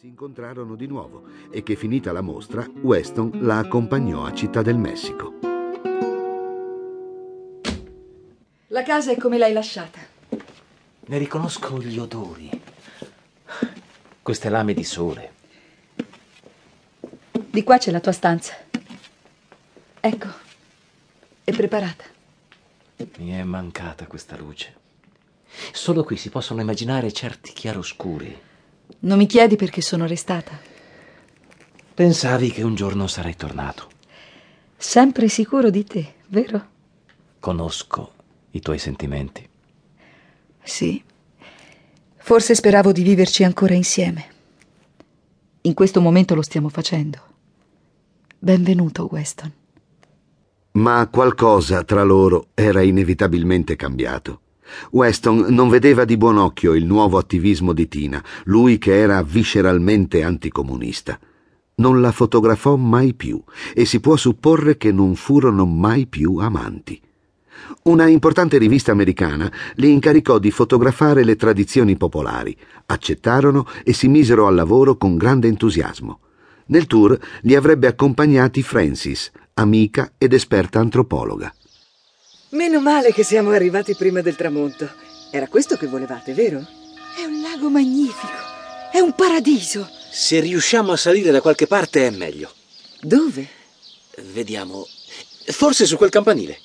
Si incontrarono di nuovo e che finita la mostra, Weston la accompagnò a Città del Messico. La casa è come l'hai lasciata. Ne riconosco gli odori. Queste lame di sole. Di qua c'è la tua stanza. Ecco, è preparata. Mi è mancata questa luce. Solo qui si possono immaginare certi chiaroscuri. Non mi chiedi perché sono restata. Pensavi che un giorno sarei tornato. Sempre sicuro di te, vero? Conosco i tuoi sentimenti. Sì. Forse speravo di viverci ancora insieme. In questo momento lo stiamo facendo. Benvenuto, Weston. Ma qualcosa tra loro era inevitabilmente cambiato. Weston non vedeva di buon occhio il nuovo attivismo di Tina, lui che era visceralmente anticomunista. Non la fotografò mai più e si può supporre che non furono mai più amanti. Una importante rivista americana li incaricò di fotografare le tradizioni popolari. Accettarono e si misero al lavoro con grande entusiasmo. Nel tour li avrebbe accompagnati Francis, amica ed esperta antropologa. Meno male che siamo arrivati prima del tramonto. Era questo che volevate, vero? È un lago magnifico. È un paradiso. Se riusciamo a salire da qualche parte è meglio. Dove? Vediamo. Forse su quel campanile.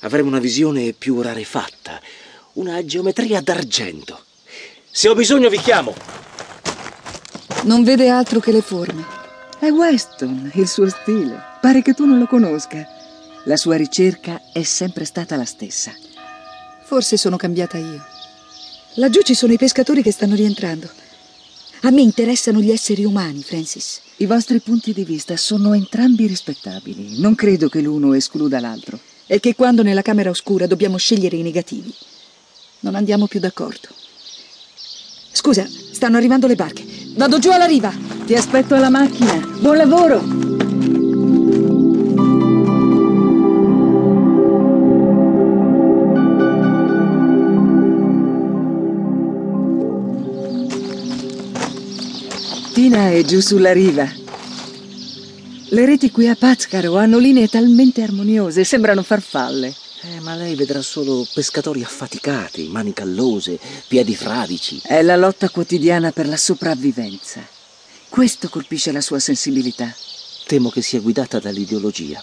Avremo una visione più rarefatta. Una geometria d'argento. Se ho bisogno vi chiamo. Non vede altro che le forme. È Weston, il suo stile. Pare che tu non lo conosca. La sua ricerca è sempre stata la stessa. Forse sono cambiata io. Laggiù ci sono i pescatori che stanno rientrando. A me interessano gli esseri umani, Francis. I vostri punti di vista sono entrambi rispettabili. Non credo che l'uno escluda l'altro. È che quando nella camera oscura dobbiamo scegliere i negativi, non andiamo più d'accordo. Scusa, stanno arrivando le barche. Vado giù alla riva. Ti aspetto alla macchina. Buon lavoro! Tina è giù sulla riva. Le reti qui a Pazcaro hanno linee talmente armoniose, sembrano farfalle. Eh, ma lei vedrà solo pescatori affaticati, mani callose, piedi fradici. È la lotta quotidiana per la sopravvivenza. Questo colpisce la sua sensibilità. Temo che sia guidata dall'ideologia,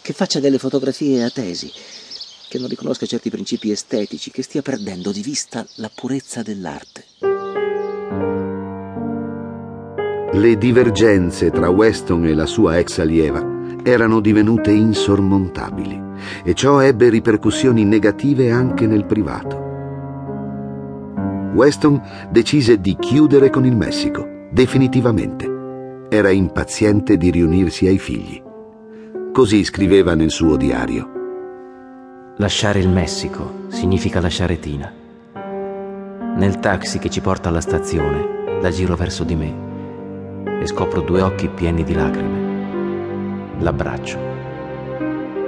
che faccia delle fotografie a tesi, che non riconosca certi principi estetici, che stia perdendo di vista la purezza dell'arte. Le divergenze tra Weston e la sua ex allieva erano divenute insormontabili e ciò ebbe ripercussioni negative anche nel privato. Weston decise di chiudere con il Messico, definitivamente. Era impaziente di riunirsi ai figli. Così scriveva nel suo diario. Lasciare il Messico significa lasciare Tina. Nel taxi che ci porta alla stazione, la giro verso di me e scopro due occhi pieni di lacrime. L'abbraccio.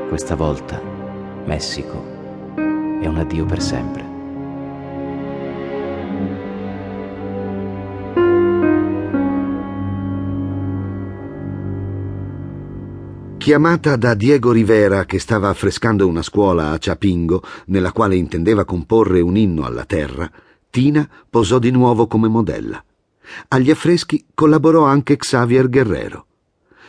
Questa volta Messico è un addio per sempre. Chiamata da Diego Rivera che stava affrescando una scuola a Ciapingo nella quale intendeva comporre un inno alla terra, Tina posò di nuovo come modella. Agli affreschi collaborò anche Xavier Guerrero.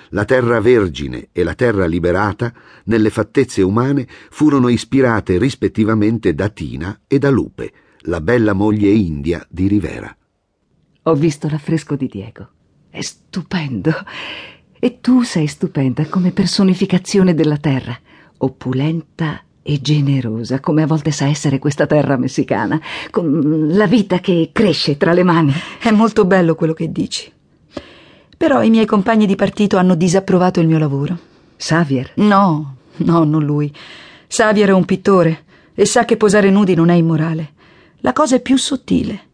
La terra vergine e la terra liberata, nelle fattezze umane, furono ispirate rispettivamente da Tina e da Lupe, la bella moglie india di Rivera. Ho visto l'affresco di Diego. È stupendo. E tu sei stupenda come personificazione della terra, opulenta e generosa, come a volte sa essere questa terra messicana, con la vita che cresce tra le mani. È molto bello quello che dici. Però i miei compagni di partito hanno disapprovato il mio lavoro. Xavier? No, no, non lui. Xavier è un pittore e sa che posare nudi non è immorale. La cosa è più sottile.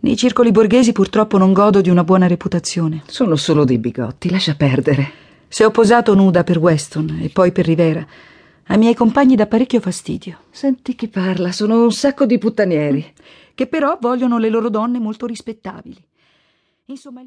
Nei circoli borghesi purtroppo non godo di una buona reputazione. Sono solo dei bigotti, lascia perdere. Se ho posato nuda per Weston e poi per Rivera, ai miei compagni dà parecchio fastidio. Senti chi parla, sono un sacco di puttanieri. Che però vogliono le loro donne molto rispettabili. Insomma.